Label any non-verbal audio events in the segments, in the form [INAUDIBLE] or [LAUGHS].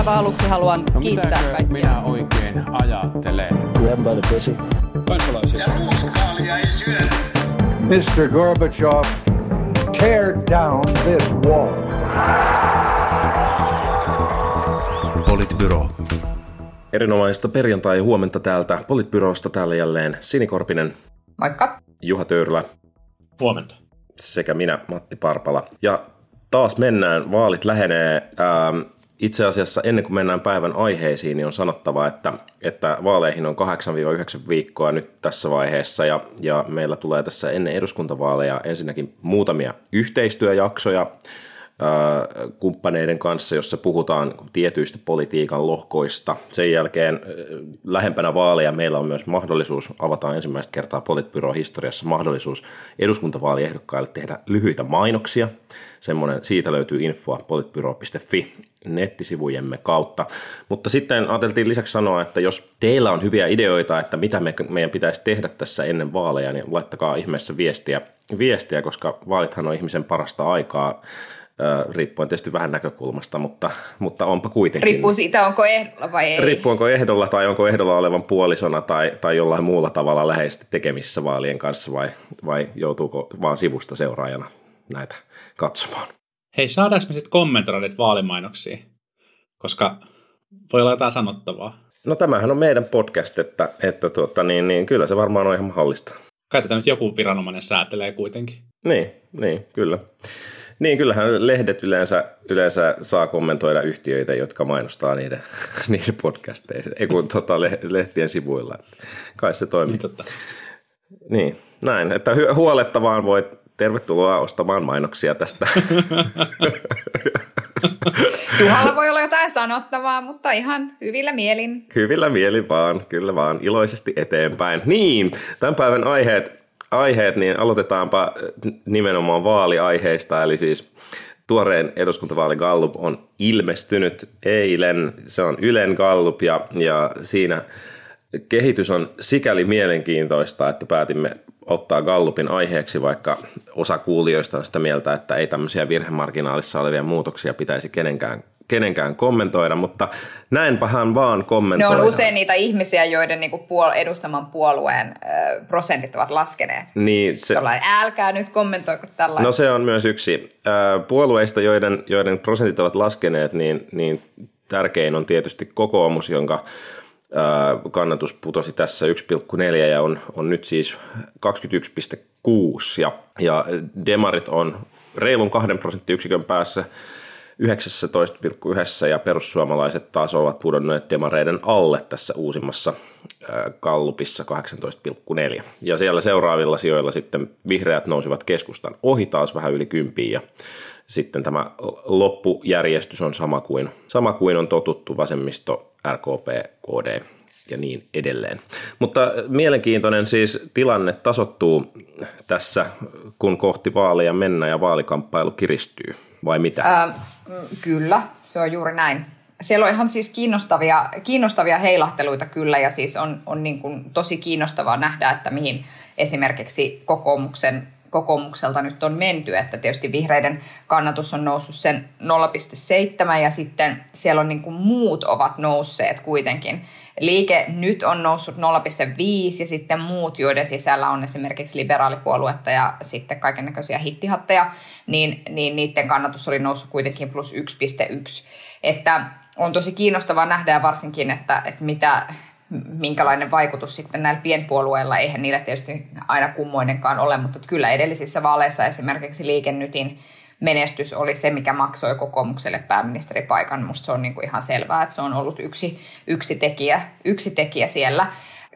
aivan aluksi haluan No kiittää kaikkia. minä oikein ajattelen? Grab by the pussy. kansalaisia. Ja ruuskaalia ei syödä. Mr. Gorbachev, tear down this wall. Politbyro. Erinomaista perjantai-huomenta täältä Politbyrosta. Täällä jälleen Sinikorpinen, Moikka. Juha Töyrylä Huomenta. sekä minä, Matti Parpala. Ja taas mennään, vaalit lähenee. Ähm, itse asiassa ennen kuin mennään päivän aiheisiin, niin on sanottava, että, että vaaleihin on 8-9 viikkoa nyt tässä vaiheessa ja, ja meillä tulee tässä ennen eduskuntavaaleja ensinnäkin muutamia yhteistyöjaksoja kumppaneiden kanssa, jossa puhutaan tietyistä politiikan lohkoista. Sen jälkeen lähempänä vaaleja meillä on myös mahdollisuus, avataan ensimmäistä kertaa Politbyro historiassa mahdollisuus eduskuntavaaliehdokkaille tehdä lyhyitä mainoksia. Semmoinen, siitä löytyy infoa politbyro.fi nettisivujemme kautta. Mutta sitten ajateltiin lisäksi sanoa, että jos teillä on hyviä ideoita, että mitä me, meidän pitäisi tehdä tässä ennen vaaleja, niin laittakaa ihmeessä viestiä, viestiä koska vaalithan on ihmisen parasta aikaa, riippuen tietysti vähän näkökulmasta, mutta, mutta onpa kuitenkin. Riippuu siitä, onko ehdolla vai ei. Riippuu onko ehdolla tai onko ehdolla olevan puolisona tai, tai jollain muulla tavalla läheisesti tekemisissä vaalien kanssa vai, vai joutuuko vaan sivusta seuraajana näitä katsomaan. Hei, saadaanko me sitten kommentoida niitä vaalimainoksia? Koska voi olla jotain sanottavaa. No tämähän on meidän podcast, että, että tuota, niin, niin, kyllä se varmaan on ihan mahdollista. Kai tätä nyt joku viranomainen säätelee kuitenkin. Niin, niin, kyllä. Niin, kyllähän lehdet yleensä, yleensä saa kommentoida yhtiöitä, jotka mainostaa niiden, [LAUGHS] niiden podcasteissa, ei kun tota, le- lehtien sivuilla. Kai se toimii. Niin, totta. Niin, näin, että huoletta vaan voit, tervetuloa ostamaan mainoksia tästä. [LAUGHS] Juhalla voi olla jotain sanottavaa, mutta ihan hyvillä mielin. Hyvillä mieli vaan, kyllä vaan, iloisesti eteenpäin. Niin, tämän päivän aiheet, aiheet niin aloitetaanpa nimenomaan vaaliaiheista, eli siis tuoreen eduskuntavaali Gallup on ilmestynyt eilen, se on Ylen Gallup ja, ja siinä kehitys on sikäli mielenkiintoista, että päätimme ottaa Gallupin aiheeksi, vaikka osa kuulijoista on sitä mieltä, että ei tämmöisiä virhemarginaalissa olevia muutoksia pitäisi kenenkään, kenenkään kommentoida, mutta näinpähän vaan Ne kommentoida. on usein niitä ihmisiä, joiden niinku puol- edustaman puolueen ö, prosentit ovat laskeneet. Niin, se, älkää nyt kommentoiko tällaista. No se on myös yksi. Äh, Puolueista, joiden, joiden prosentit ovat laskeneet, niin, niin tärkein on tietysti kokoomus, jonka kannatus putosi tässä 1,4 ja on, on nyt siis 21,6 ja, ja demarit on reilun kahden prosenttiyksikön päässä 19,1 ja perussuomalaiset taas ovat pudonneet demareiden alle tässä uusimmassa kallupissa 18,4. Ja siellä seuraavilla sijoilla sitten vihreät nousivat keskustan ohi taas vähän yli kympiin ja sitten tämä loppujärjestys on sama kuin, sama kuin on totuttu vasemmisto, RKP, KD ja niin edelleen. Mutta mielenkiintoinen siis tilanne tasottuu tässä, kun kohti vaaleja mennään ja vaalikamppailu kiristyy, vai mitä? Ää, kyllä, se on juuri näin. Siellä on ihan siis kiinnostavia, kiinnostavia heilahteluita kyllä ja siis on, on niin kuin tosi kiinnostavaa nähdä, että mihin esimerkiksi kokoomuksen, kokoomukselta nyt on menty, että tietysti vihreiden kannatus on noussut sen 0,7 ja sitten siellä on niin kuin muut ovat nousseet kuitenkin. Liike nyt on noussut 0,5 ja sitten muut, joiden sisällä on esimerkiksi liberaalipuoluetta ja sitten kaiken näköisiä hittihatteja, niin, niin niiden kannatus oli noussut kuitenkin plus 1,1. Että on tosi kiinnostavaa nähdä ja varsinkin, että, että mitä, minkälainen vaikutus sitten näillä pienpuolueilla, eihän niillä tietysti aina kummoinenkaan ole, mutta kyllä edellisissä vaaleissa esimerkiksi liikennytin menestys oli se, mikä maksoi kokoomukselle pääministeripaikan. Musta se on niin kuin ihan selvää, että se on ollut yksi, yksi, tekijä, yksi tekijä siellä.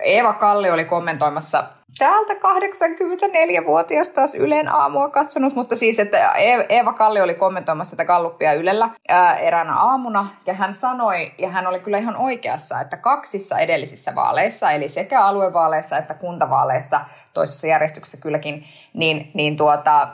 Eeva Kalli oli kommentoimassa täältä 84-vuotias taas Ylen aamua katsonut, mutta siis, että Eeva Kalli oli kommentoimassa tätä Galluppia Ylellä ää, eräänä aamuna, ja hän sanoi, ja hän oli kyllä ihan oikeassa, että kaksissa edellisissä vaaleissa, eli sekä aluevaaleissa että kuntavaaleissa, toisessa järjestyksessä kylläkin, niin, niin tuota,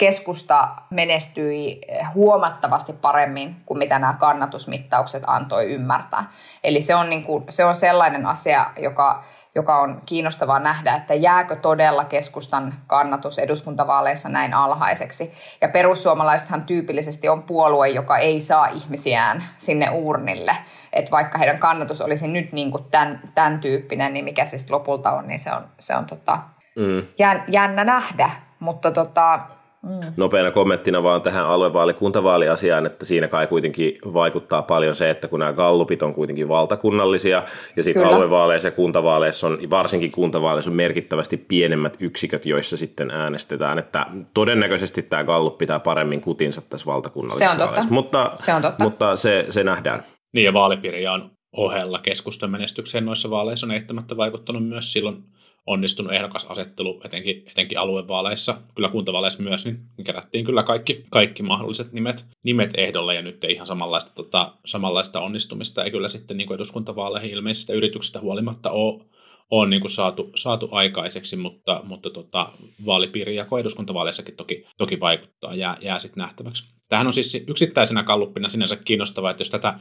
keskusta menestyi huomattavasti paremmin kuin mitä nämä kannatusmittaukset antoi ymmärtää. Eli se on, niin kuin, se on sellainen asia, joka, joka on kiinnostavaa nähdä, että jääkö todella keskustan kannatus eduskuntavaaleissa näin alhaiseksi. Ja perussuomalaisethan tyypillisesti on puolue, joka ei saa ihmisiään sinne urnille. Että vaikka heidän kannatus olisi nyt niin kuin tämän, tämän tyyppinen, niin mikä se siis lopulta on, niin se on, se on tota, mm. jännä nähdä. Mutta tota, Mm. Nopeana kommenttina vaan tähän aluevaali- kuntavaaliasiaan, että siinä kai kuitenkin vaikuttaa paljon se, että kun nämä gallupit on kuitenkin valtakunnallisia ja sitten aluevaaleissa ja kuntavaaleissa on, varsinkin kuntavaaleissa on merkittävästi pienemmät yksiköt, joissa sitten äänestetään, että todennäköisesti tämä gallup pitää paremmin kutinsa tässä valtakunnallisessa se on totta. Mutta, se, on totta. mutta se, se nähdään. Niin ja vaalipiiriä on ohella keskustan menestykseen noissa vaaleissa on eittämättä vaikuttanut myös silloin onnistunut ehdokasasettelu, etenkin, etenkin aluevaaleissa, kyllä kuntavaaleissa myös, niin kerättiin kyllä kaikki, kaikki mahdolliset nimet, nimet ehdolle, ja nyt ei ihan samanlaista, tota, samanlaista onnistumista, ei kyllä sitten niin kuin eduskuntavaaleihin ilmeisistä yrityksistä huolimatta ole, on niin kuin saatu, saatu aikaiseksi, mutta, mutta tota, vaalipiirijako eduskuntavaaleissakin toki, toki vaikuttaa, jää, jää sitten nähtäväksi. Tämähän on siis yksittäisenä kalluppina sinänsä kiinnostavaa, että jos tätä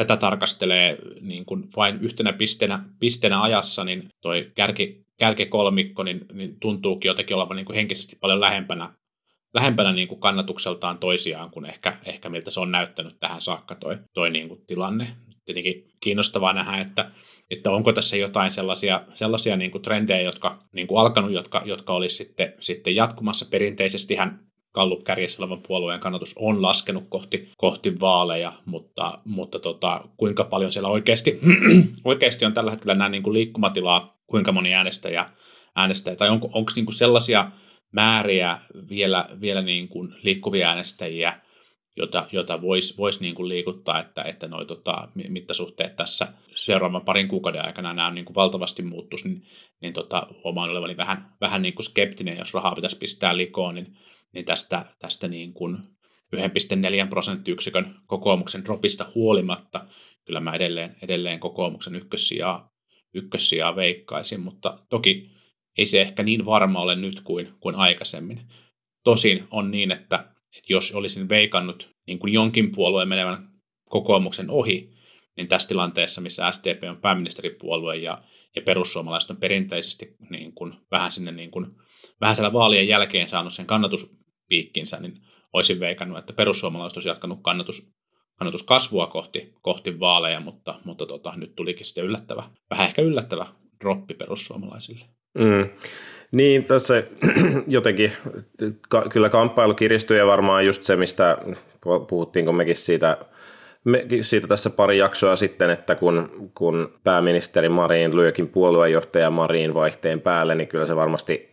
tätä tarkastelee niin kuin vain yhtenä pisteenä, pisteenä ajassa, niin toi kärki, kärkikolmikko niin, niin tuntuukin jotenkin olevan niin kuin henkisesti paljon lähempänä, lähempänä niin kuin kannatukseltaan toisiaan kuin ehkä, ehkä miltä se on näyttänyt tähän saakka toi, toi niin kuin tilanne. Tietenkin kiinnostavaa nähdä, että, että onko tässä jotain sellaisia, sellaisia niin kuin trendejä, jotka niin kuin alkanut, jotka, jotka olisi sitten, sitten jatkumassa. Perinteisesti hän Gallup kärjessä olevan puolueen kannatus on laskenut kohti, kohti vaaleja, mutta, mutta tota, kuinka paljon siellä oikeasti, [CLEARS THROAT] oikeasti on tällä hetkellä nämä niin kuin liikkumatilaa, kuinka moni äänestäjä äänestää, tai onko, onko niin kuin sellaisia määriä vielä, vielä niin kuin liikkuvia äänestäjiä, jota, jota voisi vois niin kuin liikuttaa, että, että noi, tota, mittasuhteet tässä seuraavan parin kuukauden aikana nämä niin kuin valtavasti muuttuisi, niin, niin tota, huomaan olevani vähän, vähän niin kuin skeptinen, jos rahaa pitäisi pistää likoon, niin niin tästä, tästä niin kuin 1,4 prosenttiyksikön kokoomuksen dropista huolimatta, kyllä mä edelleen, edelleen kokoomuksen ykkössijaa, ykkössijaa veikkaisin, mutta toki ei se ehkä niin varma ole nyt kuin, kuin aikaisemmin. Tosin on niin, että, että jos olisin veikannut niin kuin jonkin puolueen menevän kokoomuksen ohi, niin tässä tilanteessa, missä SDP on pääministeripuolue ja, ja perussuomalaiset on perinteisesti niin kuin, vähän sinne niin kuin, vähän siellä vaalien jälkeen saanut sen kannatuspiikkinsä, niin olisin veikannut, että perussuomalaiset olisi jatkanut kannatus, kannatuskasvua kohti, kohti vaaleja, mutta, mutta tota, nyt tulikin sitten yllättävä, vähän ehkä yllättävä droppi perussuomalaisille. Mm. Niin, tässä [CLEARS THROAT] jotenkin ka- kyllä kamppailu kiristyy ja varmaan just se, mistä puhuttiinko mekin siitä me, siitä tässä pari jaksoa sitten, että kun, kun pääministeri Marin lyökin puoluejohtaja Marin vaihteen päälle, niin kyllä se varmasti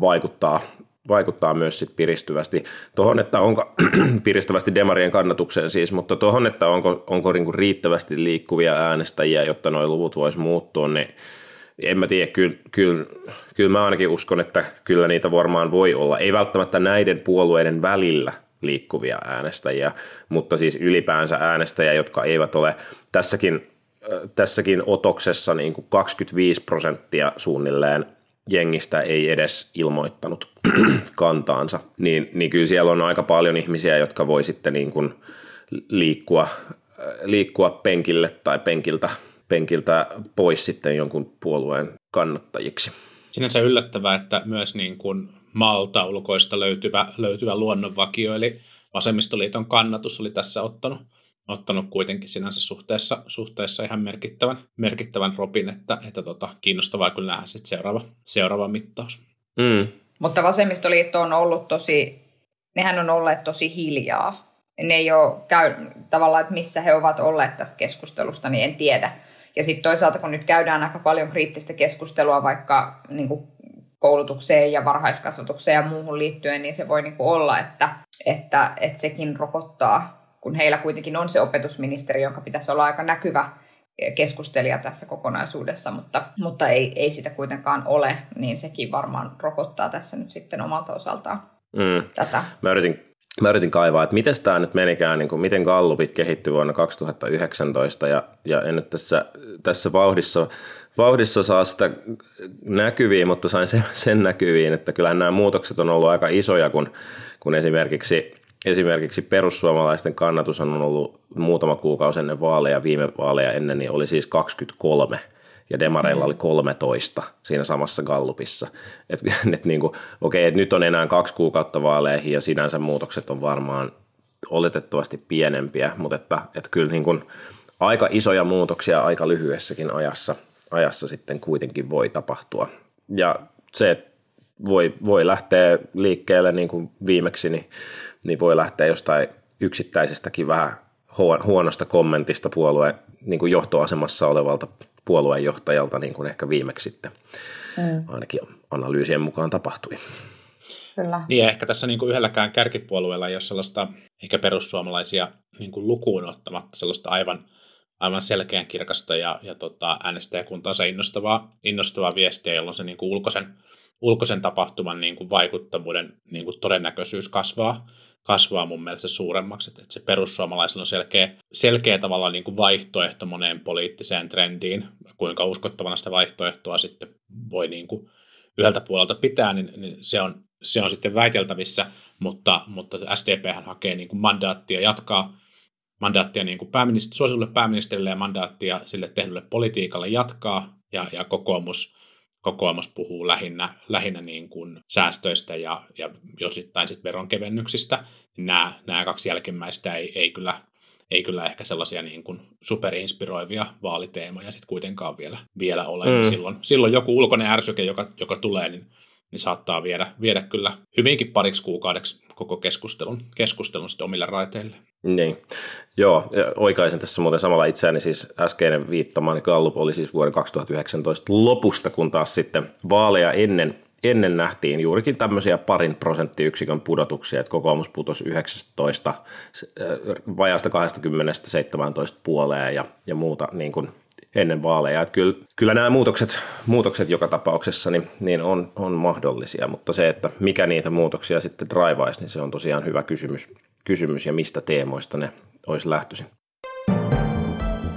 vaikuttaa, vaikuttaa myös sit piristyvästi tuohon, että onko [CLEARS THROAT] piristävästi demarien kannatukseen siis, mutta tuohon, että onko, onko niinku riittävästi liikkuvia äänestäjiä, jotta nuo luvut voisi muuttua, niin en mä tiedä, kyllä, kyllä, kyllä mä ainakin uskon, että kyllä niitä varmaan voi olla. Ei välttämättä näiden puolueiden välillä liikkuvia äänestäjiä, mutta siis ylipäänsä äänestäjiä, jotka eivät ole tässäkin, tässäkin otoksessa niin kuin 25 prosenttia suunnilleen jengistä ei edes ilmoittanut [CLEARS THROAT] kantaansa, niin, niin kyllä siellä on aika paljon ihmisiä, jotka voi sitten niin kuin liikkua, liikkua penkille tai penkiltä, penkiltä pois sitten jonkun puolueen kannattajiksi. Sinänsä yllättävää, että myös niin kuin maaltaulukoista löytyvä, löytyvä luonnonvakio, eli vasemmistoliiton kannatus oli tässä ottanut ottanut kuitenkin sinänsä suhteessa, suhteessa ihan merkittävän, merkittävän ropin, että, että tota, kiinnostavaa kyllä nähdä sitten seuraava, seuraava mittaus. Mm. Mutta vasemmistoliitto on ollut tosi, nehän on olleet tosi hiljaa. Ne ei ole käy, tavallaan, että missä he ovat olleet tästä keskustelusta, niin en tiedä. Ja sitten toisaalta, kun nyt käydään aika paljon kriittistä keskustelua vaikka niin kuin koulutukseen ja varhaiskasvatukseen ja muuhun liittyen, niin se voi niin kuin olla, että, että, että sekin rokottaa kun heillä kuitenkin on se opetusministeri, jonka pitäisi olla aika näkyvä keskustelija tässä kokonaisuudessa, mutta, mutta ei, ei sitä kuitenkaan ole, niin sekin varmaan rokottaa tässä nyt sitten omalta osaltaan mm. tätä. Mä yritin, mä yritin kaivaa, että miten tämä nyt menikään, niin kuin, miten Gallupit kehittyi vuonna 2019, ja, ja en nyt tässä, tässä vauhdissa, vauhdissa saa sitä näkyviin, mutta sain sen, sen näkyviin, että kyllähän nämä muutokset on ollut aika isoja, kun kun esimerkiksi, esimerkiksi perussuomalaisten kannatus on ollut muutama kuukausi ennen vaaleja, viime vaaleja ennen, niin oli siis 23 ja demareilla oli 13 siinä samassa gallupissa. Et, [LAUGHS] et niin kuin, okei, et nyt on enää kaksi kuukautta vaaleihin ja sinänsä muutokset on varmaan oletettavasti pienempiä, mutta että, että kyllä niin kuin aika isoja muutoksia aika lyhyessäkin ajassa, ajassa sitten kuitenkin voi tapahtua. Ja se voi, voi lähteä liikkeelle niin kuin viimeksi, niin, niin voi lähteä jostain yksittäisestäkin vähän huonosta kommentista puolueen niin kuin johtoasemassa olevalta puolueenjohtajalta, niin kuin ehkä viimeksi sitten mm. ainakin analyysien mukaan tapahtui. Kyllä. Niin ehkä tässä niin kuin yhdelläkään kärkipuolueella ei ole sellaista ehkä perussuomalaisia niin kuin lukuun ottamatta sellaista aivan, aivan selkeän kirkasta ja, ja tota, äänestäjäkuntaansa innostavaa, innostavaa viestiä, jolloin se niin kuin ulkoisen, ulkoisen tapahtuman niin kuin vaikuttavuuden niin kuin todennäköisyys kasvaa, kasvaa mun mielestä suuremmaksi, että se perussuomalaisilla on selkeä, selkeä tavalla niin kuin vaihtoehto moneen poliittiseen trendiin, kuinka uskottavana sitä vaihtoehtoa sitten voi niin kuin yhdeltä puolelta pitää, niin, niin se, on, se on sitten väiteltävissä, mutta, mutta SDP hakee niin kuin mandaattia jatkaa mandaattia niin kuin pääministeri, suositulle pääministerille ja mandaattia sille tehdylle politiikalle jatkaa, ja, ja kokoomus, kokoomus puhuu lähinnä, lähinnä niin kuin säästöistä ja, ja josittain sitten veronkevennyksistä. Nämä, nämä kaksi jälkimmäistä ei, ei, kyllä, ei kyllä ehkä sellaisia niin kuin superinspiroivia vaaliteemoja sitten kuitenkaan vielä, vielä ole. Mm. Silloin, silloin joku ulkoinen ärsyke, joka, joka tulee, niin niin saattaa viedä, viedä kyllä hyvinkin pariksi kuukaudeksi koko keskustelun, keskustelun sitten omille raiteille. Niin, joo, ja oikaisen tässä muuten samalla itseäni, siis äskeinen viittamani Gallup oli siis vuoden 2019 lopusta, kun taas sitten vaaleja ennen, ennen nähtiin juurikin tämmöisiä parin prosenttiyksikön pudotuksia, että kokoomus putosi 19, äh, vajaasta 20, 17 puoleen ja, ja muuta niin kuin ennen vaaleja. Että kyllä, kyllä nämä muutokset, muutokset joka tapauksessa niin, niin on, on mahdollisia, mutta se, että mikä niitä muutoksia sitten draivaisi, niin se on tosiaan hyvä kysymys, kysymys ja mistä teemoista ne olisi lähtöisin.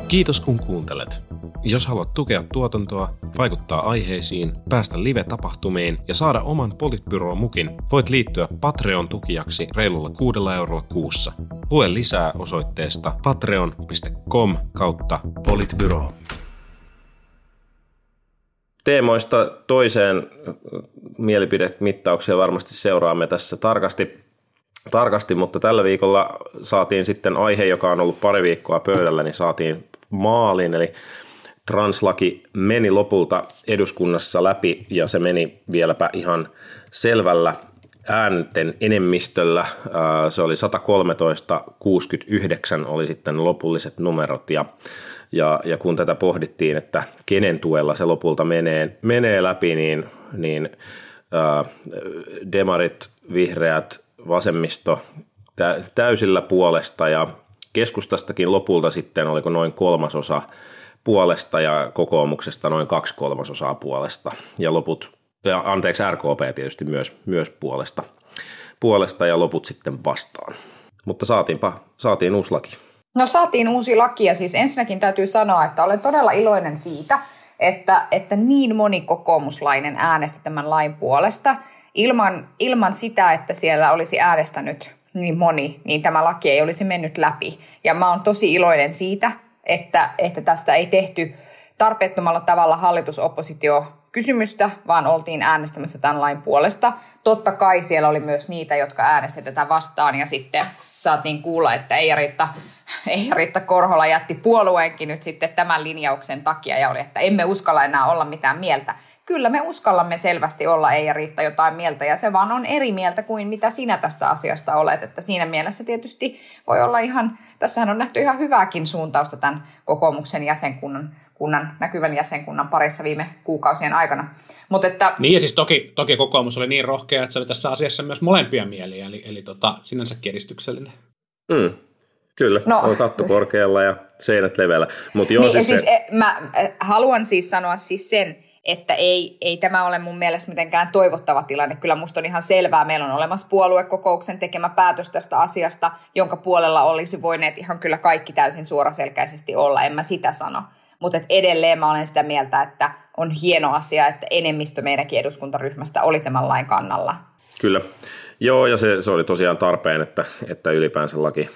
Kiitos kun kuuntelet. Jos haluat tukea tuotantoa, vaikuttaa aiheisiin, päästä live-tapahtumiin ja saada oman Politbyroon mukin, voit liittyä Patreon-tukijaksi reilulla kuudella eurolla kuussa. Lue lisää osoitteesta patreon.com kautta politbyro. Teemoista toiseen mielipidemittauksia varmasti seuraamme tässä tarkasti, tarkasti, mutta tällä viikolla saatiin sitten aihe, joka on ollut pari viikkoa pöydällä, niin saatiin maaliin, eli translaki meni lopulta eduskunnassa läpi ja se meni vieläpä ihan selvällä äänten enemmistöllä. Se oli 113, 69 oli sitten lopulliset numerot ja, ja, ja kun tätä pohdittiin, että kenen tuella se lopulta menee, menee läpi, niin, niin ää, demarit, vihreät, vasemmisto täysillä puolesta ja keskustastakin lopulta sitten oliko noin kolmasosa puolesta ja kokoomuksesta noin kaksi kolmasosaa puolesta ja loput, ja anteeksi RKP tietysti myös, myös puolesta, puolesta ja loput sitten vastaan. Mutta saatiinpa, saatiin uusi laki. No saatiin uusi laki ja siis ensinnäkin täytyy sanoa, että olen todella iloinen siitä, että, että niin moni kokoomuslainen äänesti tämän lain puolesta ilman, ilman sitä, että siellä olisi äänestänyt niin moni, niin tämä laki ei olisi mennyt läpi. Ja mä oon tosi iloinen siitä, että, että tästä ei tehty tarpeettomalla tavalla hallitusoppositio kysymystä, vaan oltiin äänestämässä tämän lain puolesta. Totta kai siellä oli myös niitä, jotka äänestivät tätä vastaan ja sitten saatiin kuulla, että Eija-Riitta, Eija-Riitta Korhola jätti puolueenkin nyt sitten tämän linjauksen takia ja oli, että emme uskalla enää olla mitään mieltä kyllä me uskallamme selvästi olla ei Riitta jotain mieltä ja se vaan on eri mieltä kuin mitä sinä tästä asiasta olet. Että siinä mielessä tietysti voi olla ihan, tässähän on nähty ihan hyvääkin suuntausta tämän kokoomuksen jäsenkunnan kunnan, näkyvän jäsenkunnan parissa viime kuukausien aikana. Mut että, niin ja siis toki, toki kokoomus oli niin rohkea, että se oli tässä asiassa myös molempia mieliä, eli, eli tota, sinänsä kiristyksellinen. Mm, Kyllä, no. on katto korkealla ja seinät leveällä. Mut joo, niin, siis, siis se... E, mä haluan siis sanoa siis sen, että ei, ei tämä ole mun mielestä mitenkään toivottava tilanne. Kyllä musta on ihan selvää, meillä on olemassa puoluekokouksen tekemä päätös tästä asiasta, jonka puolella olisi voineet ihan kyllä kaikki täysin suoraselkäisesti olla, en mä sitä sano. Mutta edelleen mä olen sitä mieltä, että on hieno asia, että enemmistö meidänkin eduskuntaryhmästä oli tämän lain kannalla. Kyllä. Joo, ja se, se oli tosiaan tarpeen, että, että ylipäänsä laki,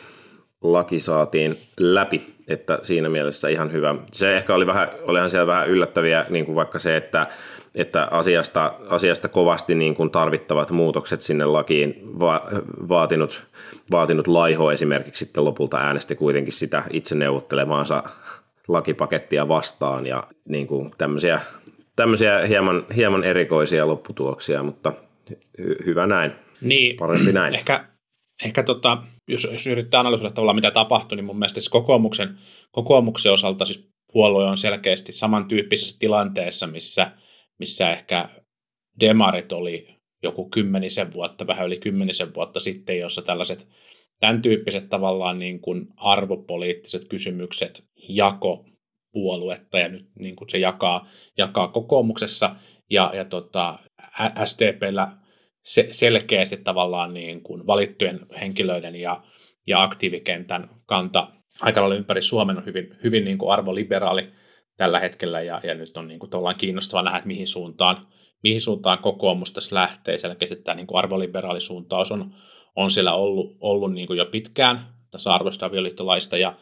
laki saatiin läpi, että siinä mielessä ihan hyvä. Se ehkä oli vähän, olihan siellä vähän yllättäviä, niin kuin vaikka se, että, että asiasta, asiasta kovasti niin kuin tarvittavat muutokset sinne lakiin va, vaatinut, vaatinut laiho esimerkiksi sitten lopulta äänesti kuitenkin sitä itse neuvottelemaansa lakipakettia vastaan ja niin kuin tämmöisiä, tämmöisiä hieman, hieman erikoisia lopputuloksia, mutta hy, hyvä näin. Niin, Parempi näin. [CLEARS THROAT] Ehkä, ehkä tota, jos, jos yrittää analysoida tavallaan mitä tapahtui, niin mun mielestä siis kokoomuksen, kokoomuksen osalta siis puolue on selkeästi samantyyppisessä tilanteessa, missä, missä ehkä demarit oli joku kymmenisen vuotta, vähän yli kymmenisen vuotta sitten, jossa tällaiset tämän tyyppiset tavallaan niin kuin arvopoliittiset kysymykset jako puoluetta ja nyt niin kuin se jakaa, jakaa kokoomuksessa ja, ja tota, SDPllä se, selkeästi tavallaan niin kuin valittujen henkilöiden ja, ja aktiivikentän kanta aika lailla ympäri Suomen on hyvin, hyvin niin kuin arvoliberaali tällä hetkellä ja, ja nyt on niin kuin kiinnostava nähdä, että mihin suuntaan, mihin suuntaan kokoomus tässä lähtee. Selkeästi tämä niin kuin arvoliberaalisuuntaus on, on siellä ollut, ollut niin kuin jo pitkään tasa-arvoista avioliittolaista ja,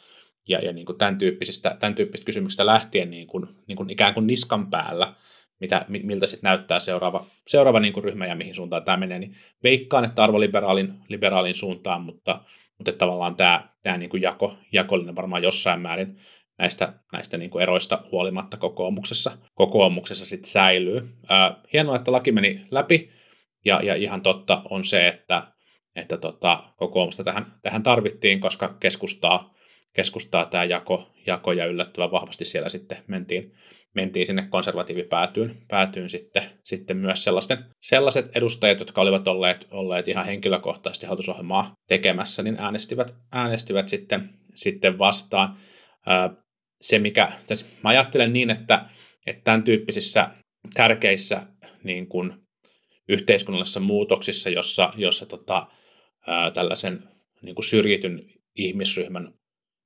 ja, ja niin kuin tämän, tyyppisistä, tämän tyyppisistä kysymyksistä lähtien niin kuin, niin kuin ikään kuin niskan päällä, mitä, miltä sitten näyttää seuraava, seuraava niin kuin ryhmä ja mihin suuntaan tämä menee, niin veikkaan, että arvoliberaalin liberaalin suuntaan, mutta, mutta tavallaan tämä, tämä niin kuin jako, jakollinen varmaan jossain määrin näistä, näistä niin kuin eroista huolimatta kokoomuksessa, kokoomuksessa sitten säilyy. Ää, hienoa, että laki meni läpi, ja, ja ihan totta on se, että, että tota, kokoomusta tähän, tähän tarvittiin, koska keskustaa, keskustaa tämä jako, jako ja yllättävän vahvasti siellä sitten mentiin, mentiin sinne konservatiivipäätyyn päätyyn sitten, sitten myös sellaisten, sellaiset edustajat, jotka olivat olleet, olleet ihan henkilökohtaisesti hallitusohjelmaa tekemässä, niin äänestivät, äänestivät sitten, sitten vastaan. Se, mikä, tässä mä ajattelen niin, että, että tämän tyyppisissä tärkeissä niin kuin yhteiskunnallisissa muutoksissa, jossa, jossa tota, ää, tällaisen niin kuin syrjityn ihmisryhmän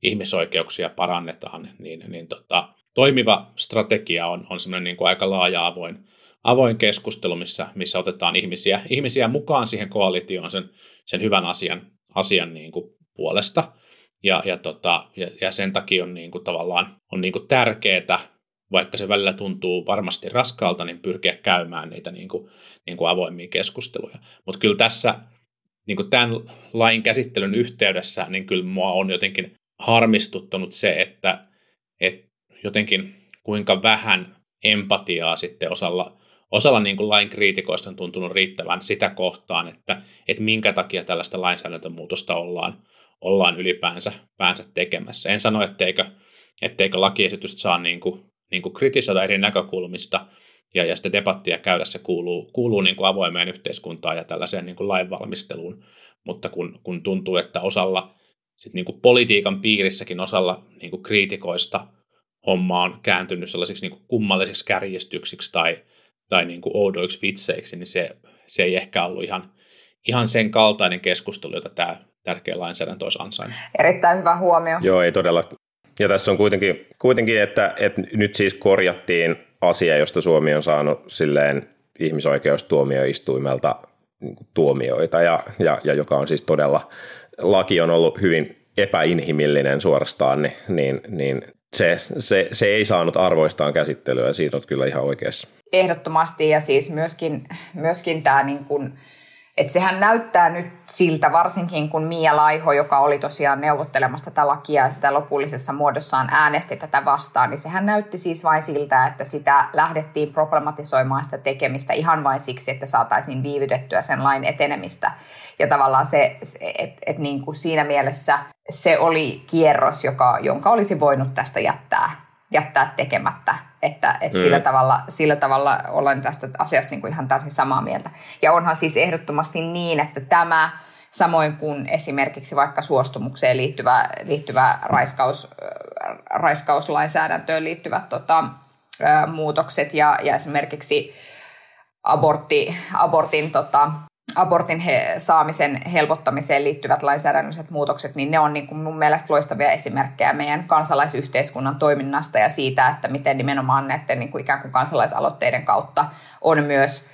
ihmisoikeuksia parannetaan, niin, niin tota, toimiva strategia on, on semmoinen niin kuin aika laaja avoin, avoin keskustelu, missä, missä otetaan ihmisiä, ihmisiä mukaan siihen koalitioon sen, sen hyvän asian, asian niin kuin puolesta. Ja, ja, tota, ja, ja sen takia on niin kuin tavallaan on niin kuin tärkeää, vaikka se välillä tuntuu varmasti raskaalta, niin pyrkiä käymään niitä niin kuin, niin kuin avoimia keskusteluja. Mutta kyllä tässä niin kuin tämän lain käsittelyn yhteydessä, niin kyllä mua on jotenkin harmistuttanut se, että, että jotenkin kuinka vähän empatiaa sitten osalla, osalla niin kuin lain kriitikoista on tuntunut riittävän sitä kohtaan, että, että minkä takia tällaista lainsäädäntömuutosta ollaan, ollaan ylipäänsä päänsä tekemässä. En sano, etteikö, etteikö lakiesitystä saa niin kuin, niin kuin kritisoida eri näkökulmista, ja, ja sitä debattia käydä se kuuluu, kuuluu niin kuin avoimeen yhteiskuntaan ja tällaiseen niin kuin lainvalmisteluun, mutta kun, kun tuntuu, että osalla sit niin kuin politiikan piirissäkin osalla niin kuin kriitikoista homma on kääntynyt sellaisiksi niin kuin kummallisiksi kärjistyksiksi tai, tai niin kuin oudoiksi vitseiksi, niin se, se ei ehkä ollut ihan, ihan sen kaltainen keskustelu, jota tämä tärkeä lainsäädäntö olisi ansainnut. Erittäin hyvä huomio. Joo, ei todella. Ja tässä on kuitenkin, kuitenkin että, että nyt siis korjattiin asia, josta Suomi on saanut silleen ihmisoikeustuomioistuimelta niin tuomioita, ja, ja, ja joka on siis todella, laki on ollut hyvin epäinhimillinen suorastaan, niin, niin, niin se, se, se ei saanut arvoistaan käsittelyä, ja siitä on kyllä ihan oikeassa. Ehdottomasti, ja siis myöskin, myöskin tämä niin kuin, et sehän näyttää nyt siltä, varsinkin kun Mia Laiho, joka oli tosiaan neuvottelemassa tätä lakia ja sitä lopullisessa muodossaan äänesti tätä vastaan, niin sehän näytti siis vain siltä, että sitä lähdettiin problematisoimaan sitä tekemistä ihan vain siksi, että saataisiin viivytettyä sen lain etenemistä. Ja tavallaan se, että et niin kuin siinä mielessä se oli kierros, joka, jonka olisi voinut tästä jättää jättää tekemättä, että, että mm. sillä, tavalla, sillä tavalla olen tästä asiasta niin kuin ihan täysin samaa mieltä. Ja onhan siis ehdottomasti niin, että tämä samoin kuin esimerkiksi vaikka suostumukseen liittyvä, liittyvä raiskaus, raiskauslainsäädäntöön liittyvät tota, muutokset ja, ja esimerkiksi abortti, abortin tota, abortin he, saamisen helpottamiseen liittyvät lainsäädännölliset muutokset, niin ne on niin kuin mun mielestä loistavia esimerkkejä meidän kansalaisyhteiskunnan toiminnasta ja siitä, että miten nimenomaan näiden niin kuin ikään kuin kansalaisaloitteiden kautta on myös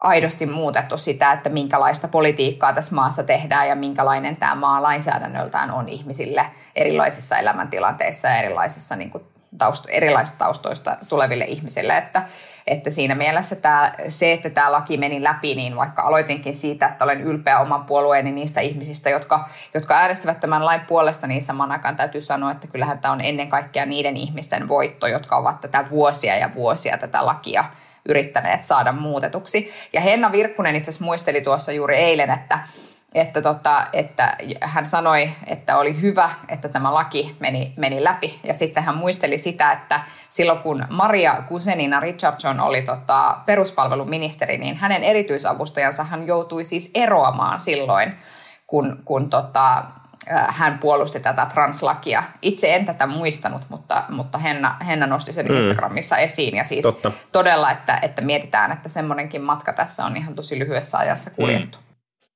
aidosti muutettu sitä, että minkälaista politiikkaa tässä maassa tehdään ja minkälainen tämä maa lainsäädännöltään on ihmisille erilaisissa elämäntilanteissa ja erilaisissa niin kuin tausto, erilaisista taustoista tuleville ihmisille. Että, että siinä mielessä tämä, se, että tämä laki meni läpi, niin vaikka aloitinkin siitä, että olen ylpeä oman puolueeni niistä ihmisistä, jotka, jotka äänestivät tämän lain puolesta, niin saman aikaan täytyy sanoa, että kyllähän tämä on ennen kaikkea niiden ihmisten voitto, jotka ovat tätä vuosia ja vuosia tätä lakia yrittäneet saada muutetuksi. Ja Henna Virkkunen itse asiassa muisteli tuossa juuri eilen, että, että, tota, että hän sanoi, että oli hyvä, että tämä laki meni, meni läpi. Ja sitten hän muisteli sitä, että silloin kun Maria Kusenina Richardson oli tota, peruspalveluministeri, niin hänen erityisavustajansa hän joutui siis eroamaan silloin, kun, kun tota, hän puolusti tätä translakia. Itse en tätä muistanut, mutta, mutta Henna, Henna nosti sen mm. Instagramissa esiin. Ja siis Totta. todella, että, että mietitään, että semmoinenkin matka tässä on ihan tosi lyhyessä ajassa kuljettu. Mm.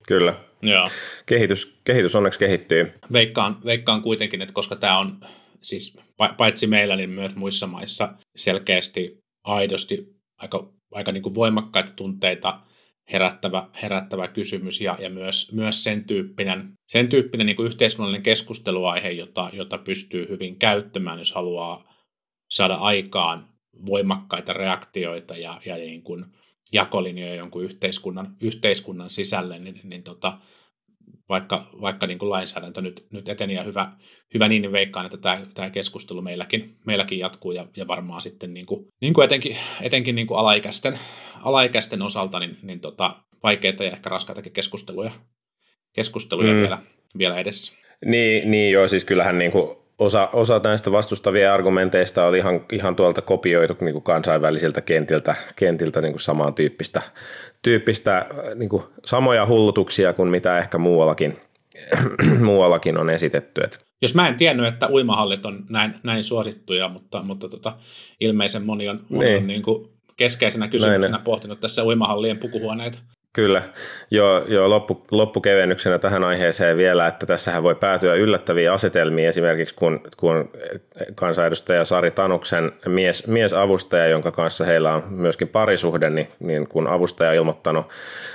Kyllä. Joo. Kehitys, kehitys onneksi kehittyy. Veikkaan, veikkaan kuitenkin, että koska tämä on siis paitsi meillä, niin myös muissa maissa selkeästi aidosti aika, aika niin kuin voimakkaita tunteita – herättävä, herättävä kysymys ja, ja myös, myös sen tyyppinen, sen tyyppinen niin kuin yhteiskunnallinen keskusteluaihe, jota, jota pystyy hyvin käyttämään, jos haluaa saada aikaan voimakkaita reaktioita ja, ja niin kuin jakolinjoja jonkun yhteiskunnan, yhteiskunnan sisälle, niin, niin tota, vaikka, vaikka niin kuin lainsäädäntö nyt, nyt eteni ja hyvä, hyvä niin, niin veikkaan, että tämä, tämä keskustelu meilläkin, meilläkin jatkuu ja, ja varmaan sitten niin kuin, niin kuin etenkin, etenkin niin kuin alaikäisten, alaikäisten osalta niin, niin tota, vaikeita ja ehkä raskaitakin keskusteluja, keskusteluja mm. vielä, vielä edessä. Niin, niin joo, siis kyllähän niin kuin osa, osa näistä vastustavia argumenteista oli ihan, ihan tuolta kopioitu niin kuin kansainvälisiltä kentiltä, kentiltä niin kuin samantyyppistä tyyppistä, niin kuin samoja hullutuksia kuin mitä ehkä muuallakin, [CLEARS THROAT] muuallakin on esitetty. Jos mä en tiennyt, että uimahallit on näin, näin suosittuja, mutta, mutta tota, ilmeisen moni on, moni niin. on niin kuin keskeisenä kysymyksenä näin. pohtinut tässä uimahallien pukuhuoneita. Kyllä. Joo, joo loppu, loppukevennyksenä tähän aiheeseen vielä, että tässähän voi päätyä yllättäviä asetelmia, esimerkiksi kun, kun kansanedustaja Sari Tanuksen mies, miesavustaja, jonka kanssa heillä on myöskin parisuhde, niin, niin kun avustaja on ilmoittanut,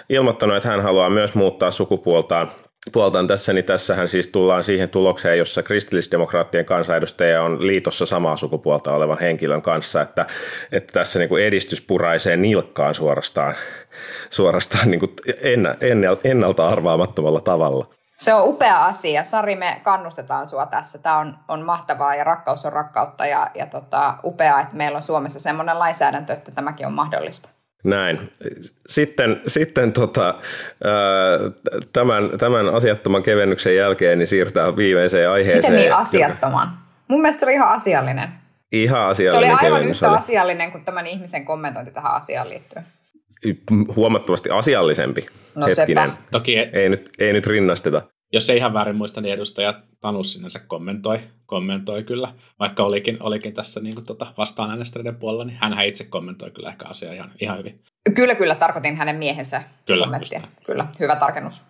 ilmoittanut, että hän haluaa myös muuttaa sukupuoltaan puoltan tässä, niin tässähän siis tullaan siihen tulokseen, jossa kristillisdemokraattien kansanedustaja on liitossa samaa sukupuolta olevan henkilön kanssa, että, että tässä niin kuin edistys puraisee nilkkaan suorastaan, suorastaan niin kuin ennalta arvaamattomalla tavalla. Se on upea asia. Sari, me kannustetaan sua tässä. Tämä on, on mahtavaa ja rakkaus on rakkautta ja, ja tota, upeaa, että meillä on Suomessa sellainen lainsäädäntö, että tämäkin on mahdollista. Näin. Sitten, sitten tota, tämän, tämän asiattoman kevennyksen jälkeen niin siirrytään viimeiseen aiheeseen. Miten niin asiattoman? Joka... Mun mielestä se oli ihan asiallinen. Ihan asiallinen Se oli aivan yhtä oli. asiallinen kuin tämän ihmisen kommentointi tähän asiaan liittyen. Huomattavasti asiallisempi. No Hetkinen. sepä. Toki ei, ei, nyt, ei nyt rinnasteta jos ei ihan väärin muista, niin edustaja Tanus sinänsä kommentoi, kommentoi kyllä, vaikka olikin, olikin tässä niin kuin, tota, vastaan äänestäjien puolella, niin hän itse kommentoi kyllä ehkä asiaa ihan, ihan hyvin. Kyllä, kyllä, tarkoitin hänen miehensä kyllä, kommenttia. Kyllä, hyvä tarkennus.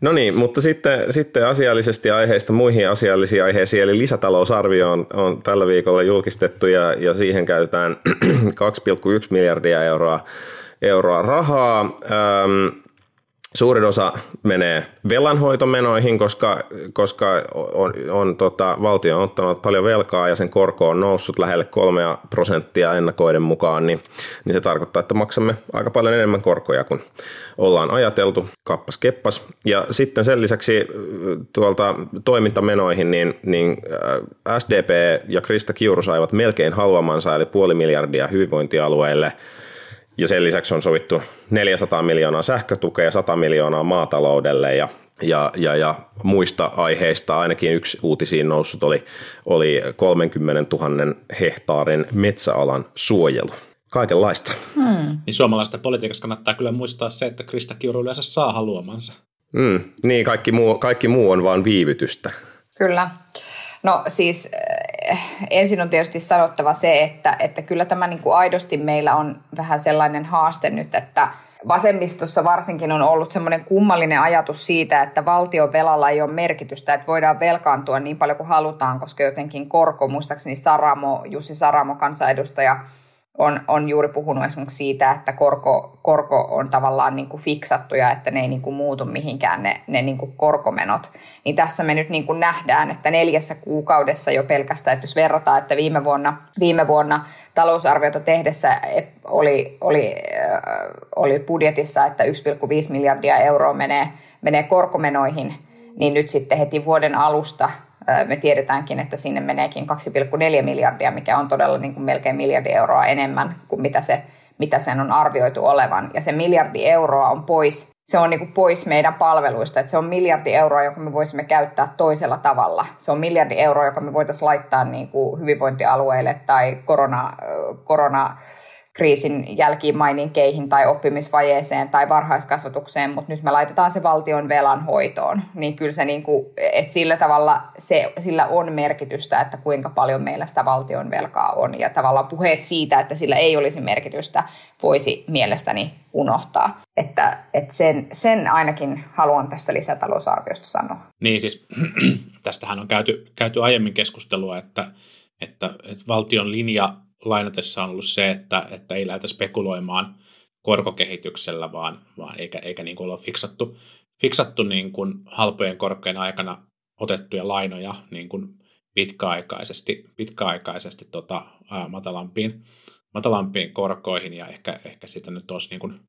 No niin, mutta sitten, sitten asiallisesti aiheista muihin asiallisiin aiheisiin, eli lisätalousarvio on, on tällä viikolla julkistettu ja, ja siihen käytetään [CLEARS THROAT] 2,1 miljardia euroa euroa rahaa. Ähm, suurin osa menee velanhoitomenoihin, koska, koska on, on, tota, valtio on ottanut paljon velkaa ja sen korko on noussut lähelle kolmea prosenttia ennakoiden mukaan, niin, niin se tarkoittaa, että maksamme aika paljon enemmän korkoja kuin ollaan ajateltu, kappas keppas. Ja sitten sen lisäksi tuolta toimintamenoihin, niin, niin SDP ja Krista Kiuru saivat melkein haluamansa, eli puoli miljardia hyvinvointialueille – ja sen lisäksi on sovittu 400 miljoonaa sähkötukea, 100 miljoonaa maataloudelle ja, ja, ja, ja muista aiheista ainakin yksi uutisiin noussut oli, oli 30 000 hehtaarin metsäalan suojelu. Kaikenlaista. Hmm. Niin suomalaista politiikassa kannattaa kyllä muistaa se, että Krista Kiuru yleensä saa haluamansa. Hmm. Niin, kaikki muu, kaikki muu on vain viivytystä. Kyllä. No siis ensin on tietysti sanottava se, että, että kyllä tämä niin kuin aidosti meillä on vähän sellainen haaste nyt, että, vasemmistossa varsinkin on ollut semmoinen kummallinen ajatus siitä, että valtion velalla ei ole merkitystä, että voidaan velkaantua niin paljon kuin halutaan, koska jotenkin korko, muistaakseni Saramo, Jussi Saramo, kansanedustaja, on, on juuri puhunut esimerkiksi siitä, että korko, korko on tavallaan niin kuin fiksattu ja että ne ei niin kuin muutu mihinkään ne, ne niin kuin korkomenot. Niin tässä me nyt niin kuin nähdään, että neljässä kuukaudessa jo pelkästään, että jos verrataan, että viime vuonna, viime vuonna talousarviota tehdessä oli, oli, äh, oli budjetissa, että 1,5 miljardia euroa menee, menee korkomenoihin, niin nyt sitten heti vuoden alusta me tiedetäänkin, että sinne meneekin 2,4 miljardia, mikä on todella niin kuin melkein miljardi euroa enemmän kuin mitä, se, mitä sen on arvioitu olevan. Ja se miljardi euroa on pois, se on niin kuin pois meidän palveluista, että se on miljardi euroa, joka me voisimme käyttää toisella tavalla. Se on miljardi euroa, joka me voitaisiin laittaa niin kuin hyvinvointialueille tai korona, korona kriisin jälkimaininkeihin tai oppimisvajeeseen tai varhaiskasvatukseen, mutta nyt me laitetaan se valtion velan hoitoon. Niin kyllä se, niin kuin, että sillä tavalla se, sillä on merkitystä, että kuinka paljon meillä sitä valtion velkaa on. Ja tavallaan puheet siitä, että sillä ei olisi merkitystä, voisi mielestäni unohtaa. Että, että sen, sen ainakin haluan tästä lisätalousarviosta sanoa. Niin siis [CLEARS THROAT] tästähän on käyty, käyty aiemmin keskustelua, että, että, että valtion linja lainatessa on ollut se, että, että ei lähdetä spekuloimaan korkokehityksellä, vaan, vaan eikä, eikä niin kuin olla fiksattu, fiksattu niin kuin halpojen korkojen aikana otettuja lainoja niin kuin pitkäaikaisesti, pitkäaikaisesti tota, ää, matalampiin, matalampiin korkoihin ja ehkä, ehkä sitä nyt olisi niin kuin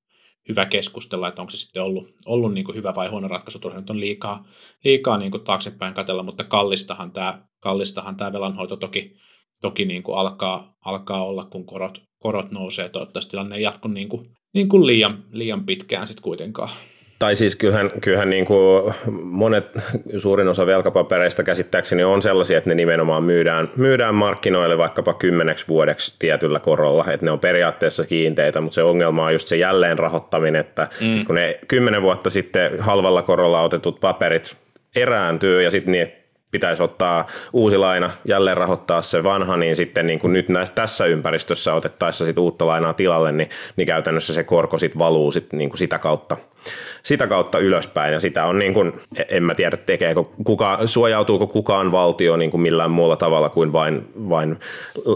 hyvä keskustella, että onko se sitten ollut, ollut niin kuin hyvä vai huono ratkaisu. Turha nyt on liikaa, liikaa niin kuin taaksepäin katella, mutta kallistahan tämä, kallistahan tämä velanhoito toki, toki niin kuin alkaa, alkaa olla, kun korot, korot nousee. Toivottavasti tilanne ei jatku niin kuin, niin kuin liian, liian pitkään sitten kuitenkaan. Tai siis kyllähän, kyllähän niin kuin monet, suurin osa velkapapereista käsittääkseni on sellaisia, että ne nimenomaan myydään, myydään markkinoille vaikkapa kymmeneksi vuodeksi tietyllä korolla, että ne on periaatteessa kiinteitä, mutta se ongelma on just se jälleen rahoittaminen, että mm. sit kun ne kymmenen vuotta sitten halvalla korolla otetut paperit erääntyy ja sitten niin pitäisi ottaa uusi laina, jälleen rahoittaa se vanha, niin sitten niin kuin nyt näissä, tässä ympäristössä otettaessa sit uutta lainaa tilalle, niin, niin käytännössä se korko sit valuu sit niin kuin sitä, kautta, sitä kautta ylöspäin. Ja sitä on, niin kuin, en mä tiedä tekeekö, kuka, suojautuuko kukaan valtio niin kuin millään muulla tavalla kuin vain, vain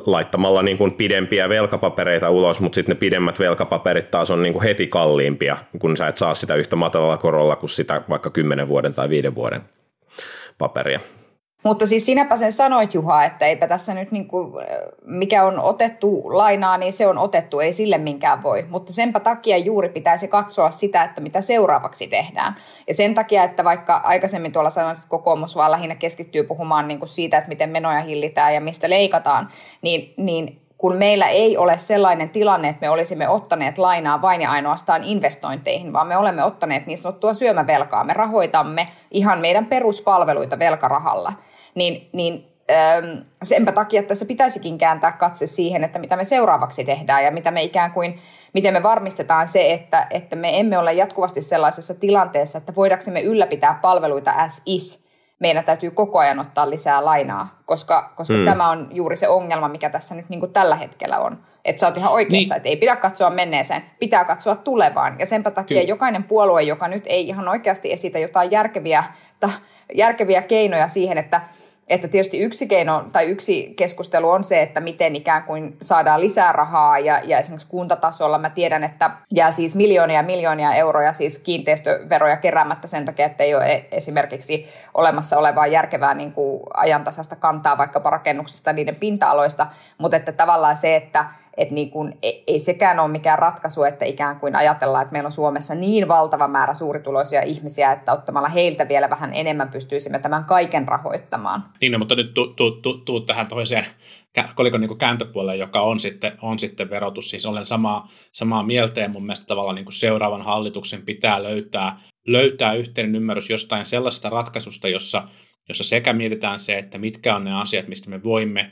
laittamalla niin kuin pidempiä velkapapereita ulos, mutta sitten ne pidemmät velkapaperit taas on niin kuin heti kalliimpia, kun sä et saa sitä yhtä matalalla korolla kuin sitä vaikka 10 vuoden tai 5 vuoden paperia. Mutta siis sinäpä sen sanoit Juha, että eipä tässä nyt niin kuin, mikä on otettu lainaa, niin se on otettu, ei sille minkään voi. Mutta senpä takia juuri pitäisi katsoa sitä, että mitä seuraavaksi tehdään. Ja sen takia, että vaikka aikaisemmin tuolla sanoit, että kokoomus vaan lähinnä keskittyy puhumaan niin kuin siitä, että miten menoja hillitään ja mistä leikataan, niin, niin kun meillä ei ole sellainen tilanne, että me olisimme ottaneet lainaa vain ja ainoastaan investointeihin, vaan me olemme ottaneet niin sanottua syömävelkaa. Me rahoitamme ihan meidän peruspalveluita velkarahalla. Niin, niin senpä takia tässä pitäisikin kääntää katse siihen, että mitä me seuraavaksi tehdään ja mitä me ikään kuin, miten me varmistetaan se, että, että me emme ole jatkuvasti sellaisessa tilanteessa, että voidaksemme ylläpitää palveluita as is, meidän täytyy koko ajan ottaa lisää lainaa, koska, koska mm. tämä on juuri se ongelma, mikä tässä nyt niin kuin tällä hetkellä on. Että sä oot ihan oikeassa, niin. että ei pidä katsoa menneeseen, pitää katsoa tulevaan. Ja senpä takia Kyllä. jokainen puolue, joka nyt ei ihan oikeasti esitä jotain järkeviä, ta, järkeviä keinoja siihen, että että tietysti yksi keino tai yksi keskustelu on se, että miten ikään kuin saadaan lisää rahaa ja, ja esimerkiksi kuntatasolla mä tiedän, että jää siis miljoonia ja miljoonia euroja siis kiinteistöveroja keräämättä sen takia, että ei ole e, esimerkiksi olemassa olevaa järkevää niin kuin ajantasasta kantaa vaikkapa rakennuksista niiden pinta-aloista, mutta että tavallaan se, että että niin kuin, ei, ei sekään ole mikään ratkaisu, että ikään kuin ajatellaan, että meillä on Suomessa niin valtava määrä suurituloisia ihmisiä, että ottamalla heiltä vielä vähän enemmän pystyisimme tämän kaiken rahoittamaan. Niin, no, mutta nyt tuu, tuu, tuu, tuu tähän toiseen kolikon niin kääntöpuolelle, joka on sitten, on sitten verotus. Siis olen samaa, samaa mieltä ja mun mielestä tavallaan niin seuraavan hallituksen pitää löytää, löytää yhteinen ymmärrys jostain sellaista ratkaisusta, jossa, jossa sekä mietitään se, että mitkä on ne asiat, mistä me voimme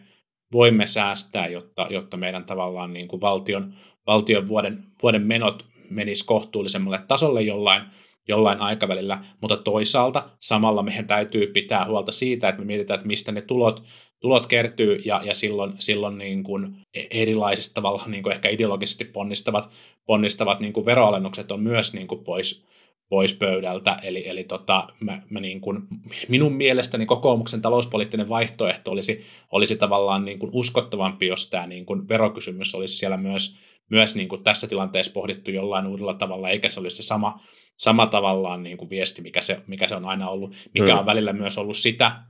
voimme säästää, jotta, jotta meidän tavallaan niin kuin valtion, valtion vuoden, vuoden menot menis kohtuullisemmalle tasolle jollain, jollain aikavälillä, mutta toisaalta samalla meidän täytyy pitää huolta siitä, että me mietitään, että mistä ne tulot, tulot kertyy ja, ja silloin, silloin niin kuin erilaisista tavalla niin kuin ehkä ideologisesti ponnistavat, ponnistavat niin kuin veroalennukset on myös niin kuin pois, pois pöydältä. Eli, eli tota, mä, mä niin kuin, minun mielestäni kokoomuksen talouspoliittinen vaihtoehto olisi, olisi tavallaan niin kuin uskottavampi, jos tämä niin kuin verokysymys olisi siellä myös, myös niin kuin tässä tilanteessa pohdittu jollain uudella tavalla, eikä se olisi se sama, sama tavallaan niin kuin viesti, mikä se, mikä se on aina ollut, mikä mm. on välillä myös ollut sitä,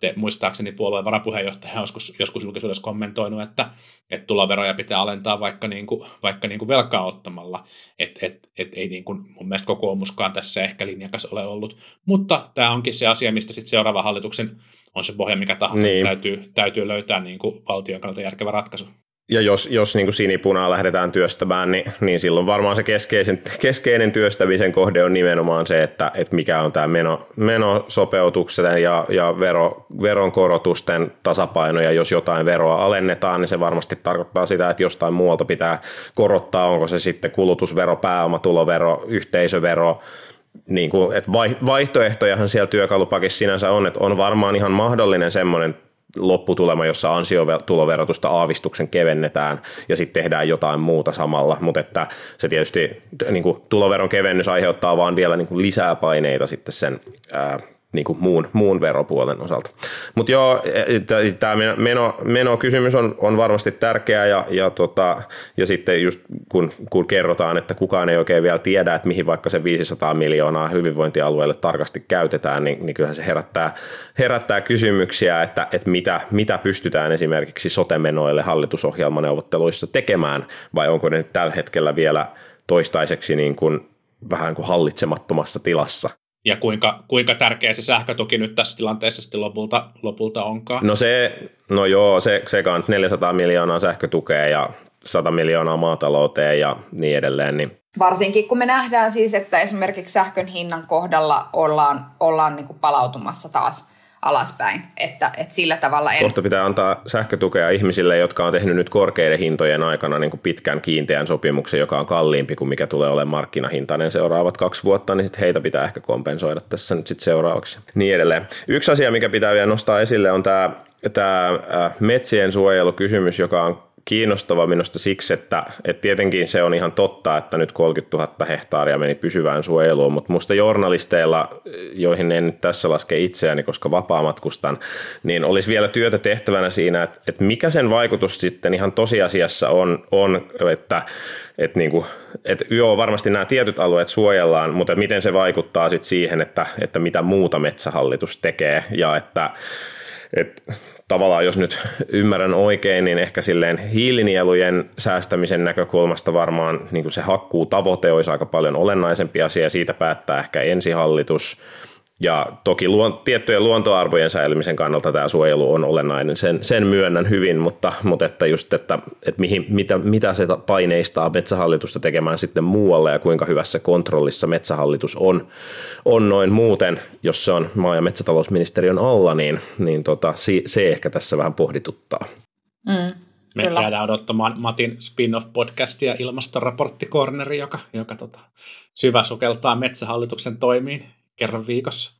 te, muistaakseni puolueen varapuheenjohtaja on joskus, joskus julkisuudessa kommentoinut, että, että tuloveroja pitää alentaa vaikka, niin kuin, vaikka niin kuin velkaa ottamalla. Et, et, et ei niin kuin mun mielestä kokoomuskaan tässä ehkä linjakas ole ollut. Mutta tämä onkin se asia, mistä sitten seuraava hallituksen on se pohja mikä tahansa, niin. täytyy, täytyy löytää niin kuin valtion kannalta järkevä ratkaisu ja jos, jos niin kuin sinipunaa lähdetään työstämään, niin, niin silloin varmaan se keskeisen, keskeinen työstämisen kohde on nimenomaan se, että, että mikä on tämä meno, menosopeutuksen ja, ja vero, veronkorotusten tasapaino, ja jos jotain veroa alennetaan, niin se varmasti tarkoittaa sitä, että jostain muualta pitää korottaa, onko se sitten kulutusvero, pääomatulovero, yhteisövero, niin kuin, että vaihtoehtojahan siellä työkalupakissa sinänsä on, että on varmaan ihan mahdollinen semmoinen lopputulema, jossa ansiotuloverotusta aavistuksen kevennetään ja sitten tehdään jotain muuta samalla, mutta että se tietysti niin kuin tuloveron kevennys aiheuttaa vaan vielä niin kuin lisää paineita sitten sen ää, niin kuin muun, muun veropuolen osalta. Mutta joo, tämä meno, menokysymys on, on varmasti tärkeä ja, ja, tota, ja sitten just kun, kun kerrotaan, että kukaan ei oikein vielä tiedä, että mihin vaikka se 500 miljoonaa hyvinvointialueelle tarkasti käytetään, niin, niin kyllähän se herättää, herättää kysymyksiä, että, että mitä, mitä pystytään esimerkiksi sotemenoille hallitusohjelmaneuvotteluissa tekemään vai onko ne tällä hetkellä vielä toistaiseksi niin kuin, vähän kuin hallitsemattomassa tilassa ja kuinka, kuinka tärkeä se sähkötuki nyt tässä tilanteessa sitten lopulta, lopulta onkaan? No se, no joo, se, se 400 miljoonaa sähkötukea ja 100 miljoonaa maatalouteen ja niin edelleen. Niin. Varsinkin kun me nähdään siis, että esimerkiksi sähkön hinnan kohdalla ollaan, ollaan niin kuin palautumassa taas alaspäin. Että, että sillä tavalla en... Kohta pitää antaa sähkötukea ihmisille, jotka on tehnyt nyt korkeiden hintojen aikana niin kuin pitkän kiinteän sopimuksen, joka on kalliimpi kuin mikä tulee olemaan markkinahintainen seuraavat kaksi vuotta, niin sitten heitä pitää ehkä kompensoida tässä nyt sitten seuraavaksi. Niin edelleen. Yksi asia, mikä pitää vielä nostaa esille, on tämä tämä metsien suojelukysymys, joka on kiinnostava minusta siksi, että, että tietenkin se on ihan totta, että nyt 30 000 hehtaaria meni pysyvään suojeluun, mutta musta journalisteilla, joihin en tässä laske itseäni, koska vapaamatkustan, niin olisi vielä työtä tehtävänä siinä, että, että mikä sen vaikutus sitten ihan tosiasiassa on, on että että niin kuin, että joo, varmasti nämä tietyt alueet suojellaan, mutta miten se vaikuttaa sitten siihen, että, että mitä muuta metsähallitus tekee ja että, että tavallaan jos nyt ymmärrän oikein, niin ehkä silleen hiilinielujen säästämisen näkökulmasta varmaan niin se hakkuu tavoite olisi aika paljon olennaisempi asia, siitä päättää ehkä ensihallitus, ja toki luon, tiettyjen luontoarvojen säilymisen kannalta tämä suojelu on olennainen, sen, sen myönnän hyvin, mutta, mutta että just, että, että mihin, mitä, mitä se paineistaa metsähallitusta tekemään sitten muualle ja kuinka hyvässä kontrollissa metsähallitus on, on noin muuten, jos se on maa- ja metsätalousministeriön alla, niin, niin tota, se ehkä tässä vähän pohdituttaa. Mm. Me Kyllä. jäädään odottamaan Matin spin-off-podcastia ilmastoraporttikorneri, joka, joka tota, syvä sukeltaa metsähallituksen toimiin kerran viikossa.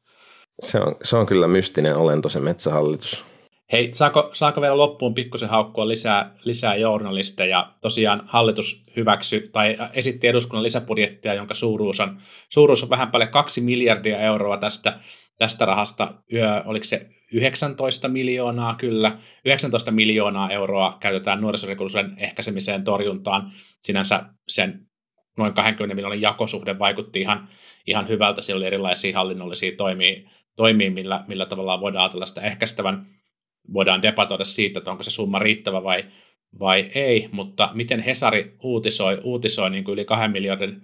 Se on, se on kyllä mystinen olento se metsähallitus. Hei, saako, saako vielä loppuun pikkusen haukkua lisää, lisää journalisteja? Tosiaan hallitus hyväksy tai esitti eduskunnan lisäbudjettia, jonka suuruus on, suuruus on vähän paljon kaksi miljardia euroa tästä, tästä rahasta. Yö, oliko se 19 miljoonaa? Kyllä. 19 miljoonaa euroa käytetään nuorisorikollisuuden ehkäisemiseen torjuntaan. Sinänsä sen noin 20 miljoonan jakosuhde vaikutti ihan, ihan hyvältä. Siellä oli erilaisia hallinnollisia toimia, toimia millä, millä tavalla voidaan ajatella sitä ehkäistävän. Voidaan debatoida siitä, että onko se summa riittävä vai, vai ei, mutta miten Hesari uutisoi, uutisoi niin kuin yli kahden miljardin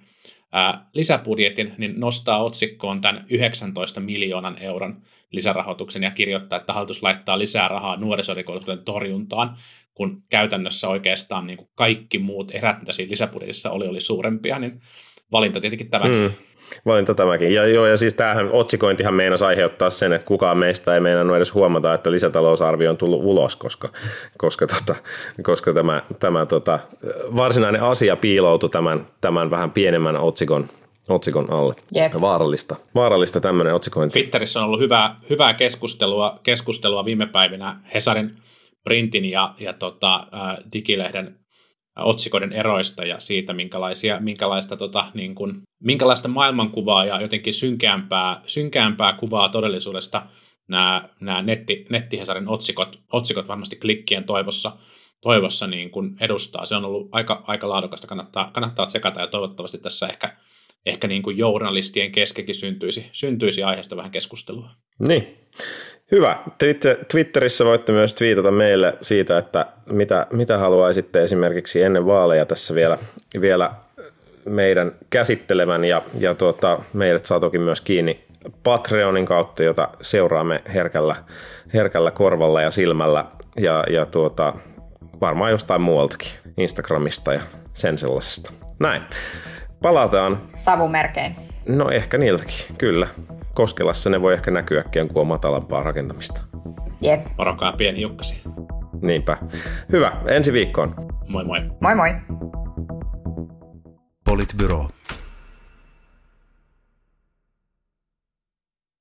ää, lisäbudjetin, niin nostaa otsikkoon tämän 19 miljoonan euron lisärahoituksen ja kirjoittaa, että hallitus laittaa lisää rahaa nuorisorikollisuuden torjuntaan, kun käytännössä oikeastaan niin kuin kaikki muut erät, mitä siinä lisäbudjetissa oli, oli suurempia, niin valinta tietenkin tämä. Mm, valinta tämäkin. Ja, joo, ja siis tämähän otsikointihan meinasi aiheuttaa sen, että kukaan meistä ei meinannut edes huomata, että lisätalousarvio on tullut ulos, koska, koska, tota, koska tämä, tämä tota, varsinainen asia piiloutui tämän, tämän vähän pienemmän otsikon otsikon alle. Jep. Vaarallista. Vaarallista tämmöinen otsikointi. Twitterissä on ollut hyvää, hyvää keskustelua, keskustelua viime päivinä Hesarin printin ja, ja tota, digilehden otsikoiden eroista ja siitä, minkälaisia, minkälaista, tota, niin kuin, minkälaista maailmankuvaa ja jotenkin synkeämpää, synkeämpää kuvaa todellisuudesta nämä, nämä netti, nettihesarin otsikot, otsikot varmasti klikkien toivossa, toivossa niin kuin edustaa. Se on ollut aika, aika laadukasta, kannattaa, kannattaa tsekata ja toivottavasti tässä ehkä, ehkä niin kuin journalistien keskekin syntyisi, syntyisi aiheesta vähän keskustelua. Niin. Hyvä. Twitterissä voitte myös twiitata meille siitä, että mitä, mitä haluaisitte esimerkiksi ennen vaaleja tässä vielä, vielä meidän käsittelevän ja, ja tuota, meidät saa toki myös kiinni Patreonin kautta, jota seuraamme herkällä, herkällä korvalla ja silmällä ja, ja tuota, varmaan jostain muualtakin, Instagramista ja sen sellaisesta. Näin. Palataan. Savumerkein. No ehkä niiltäkin, kyllä. Koskelassa ne voi ehkä näkyäkin, kun on matalampaa rakentamista. Jep. Varokaa pieni jukkasi. Niinpä. Hyvä, ensi viikkoon. Moi moi. Moi moi. Politbyro.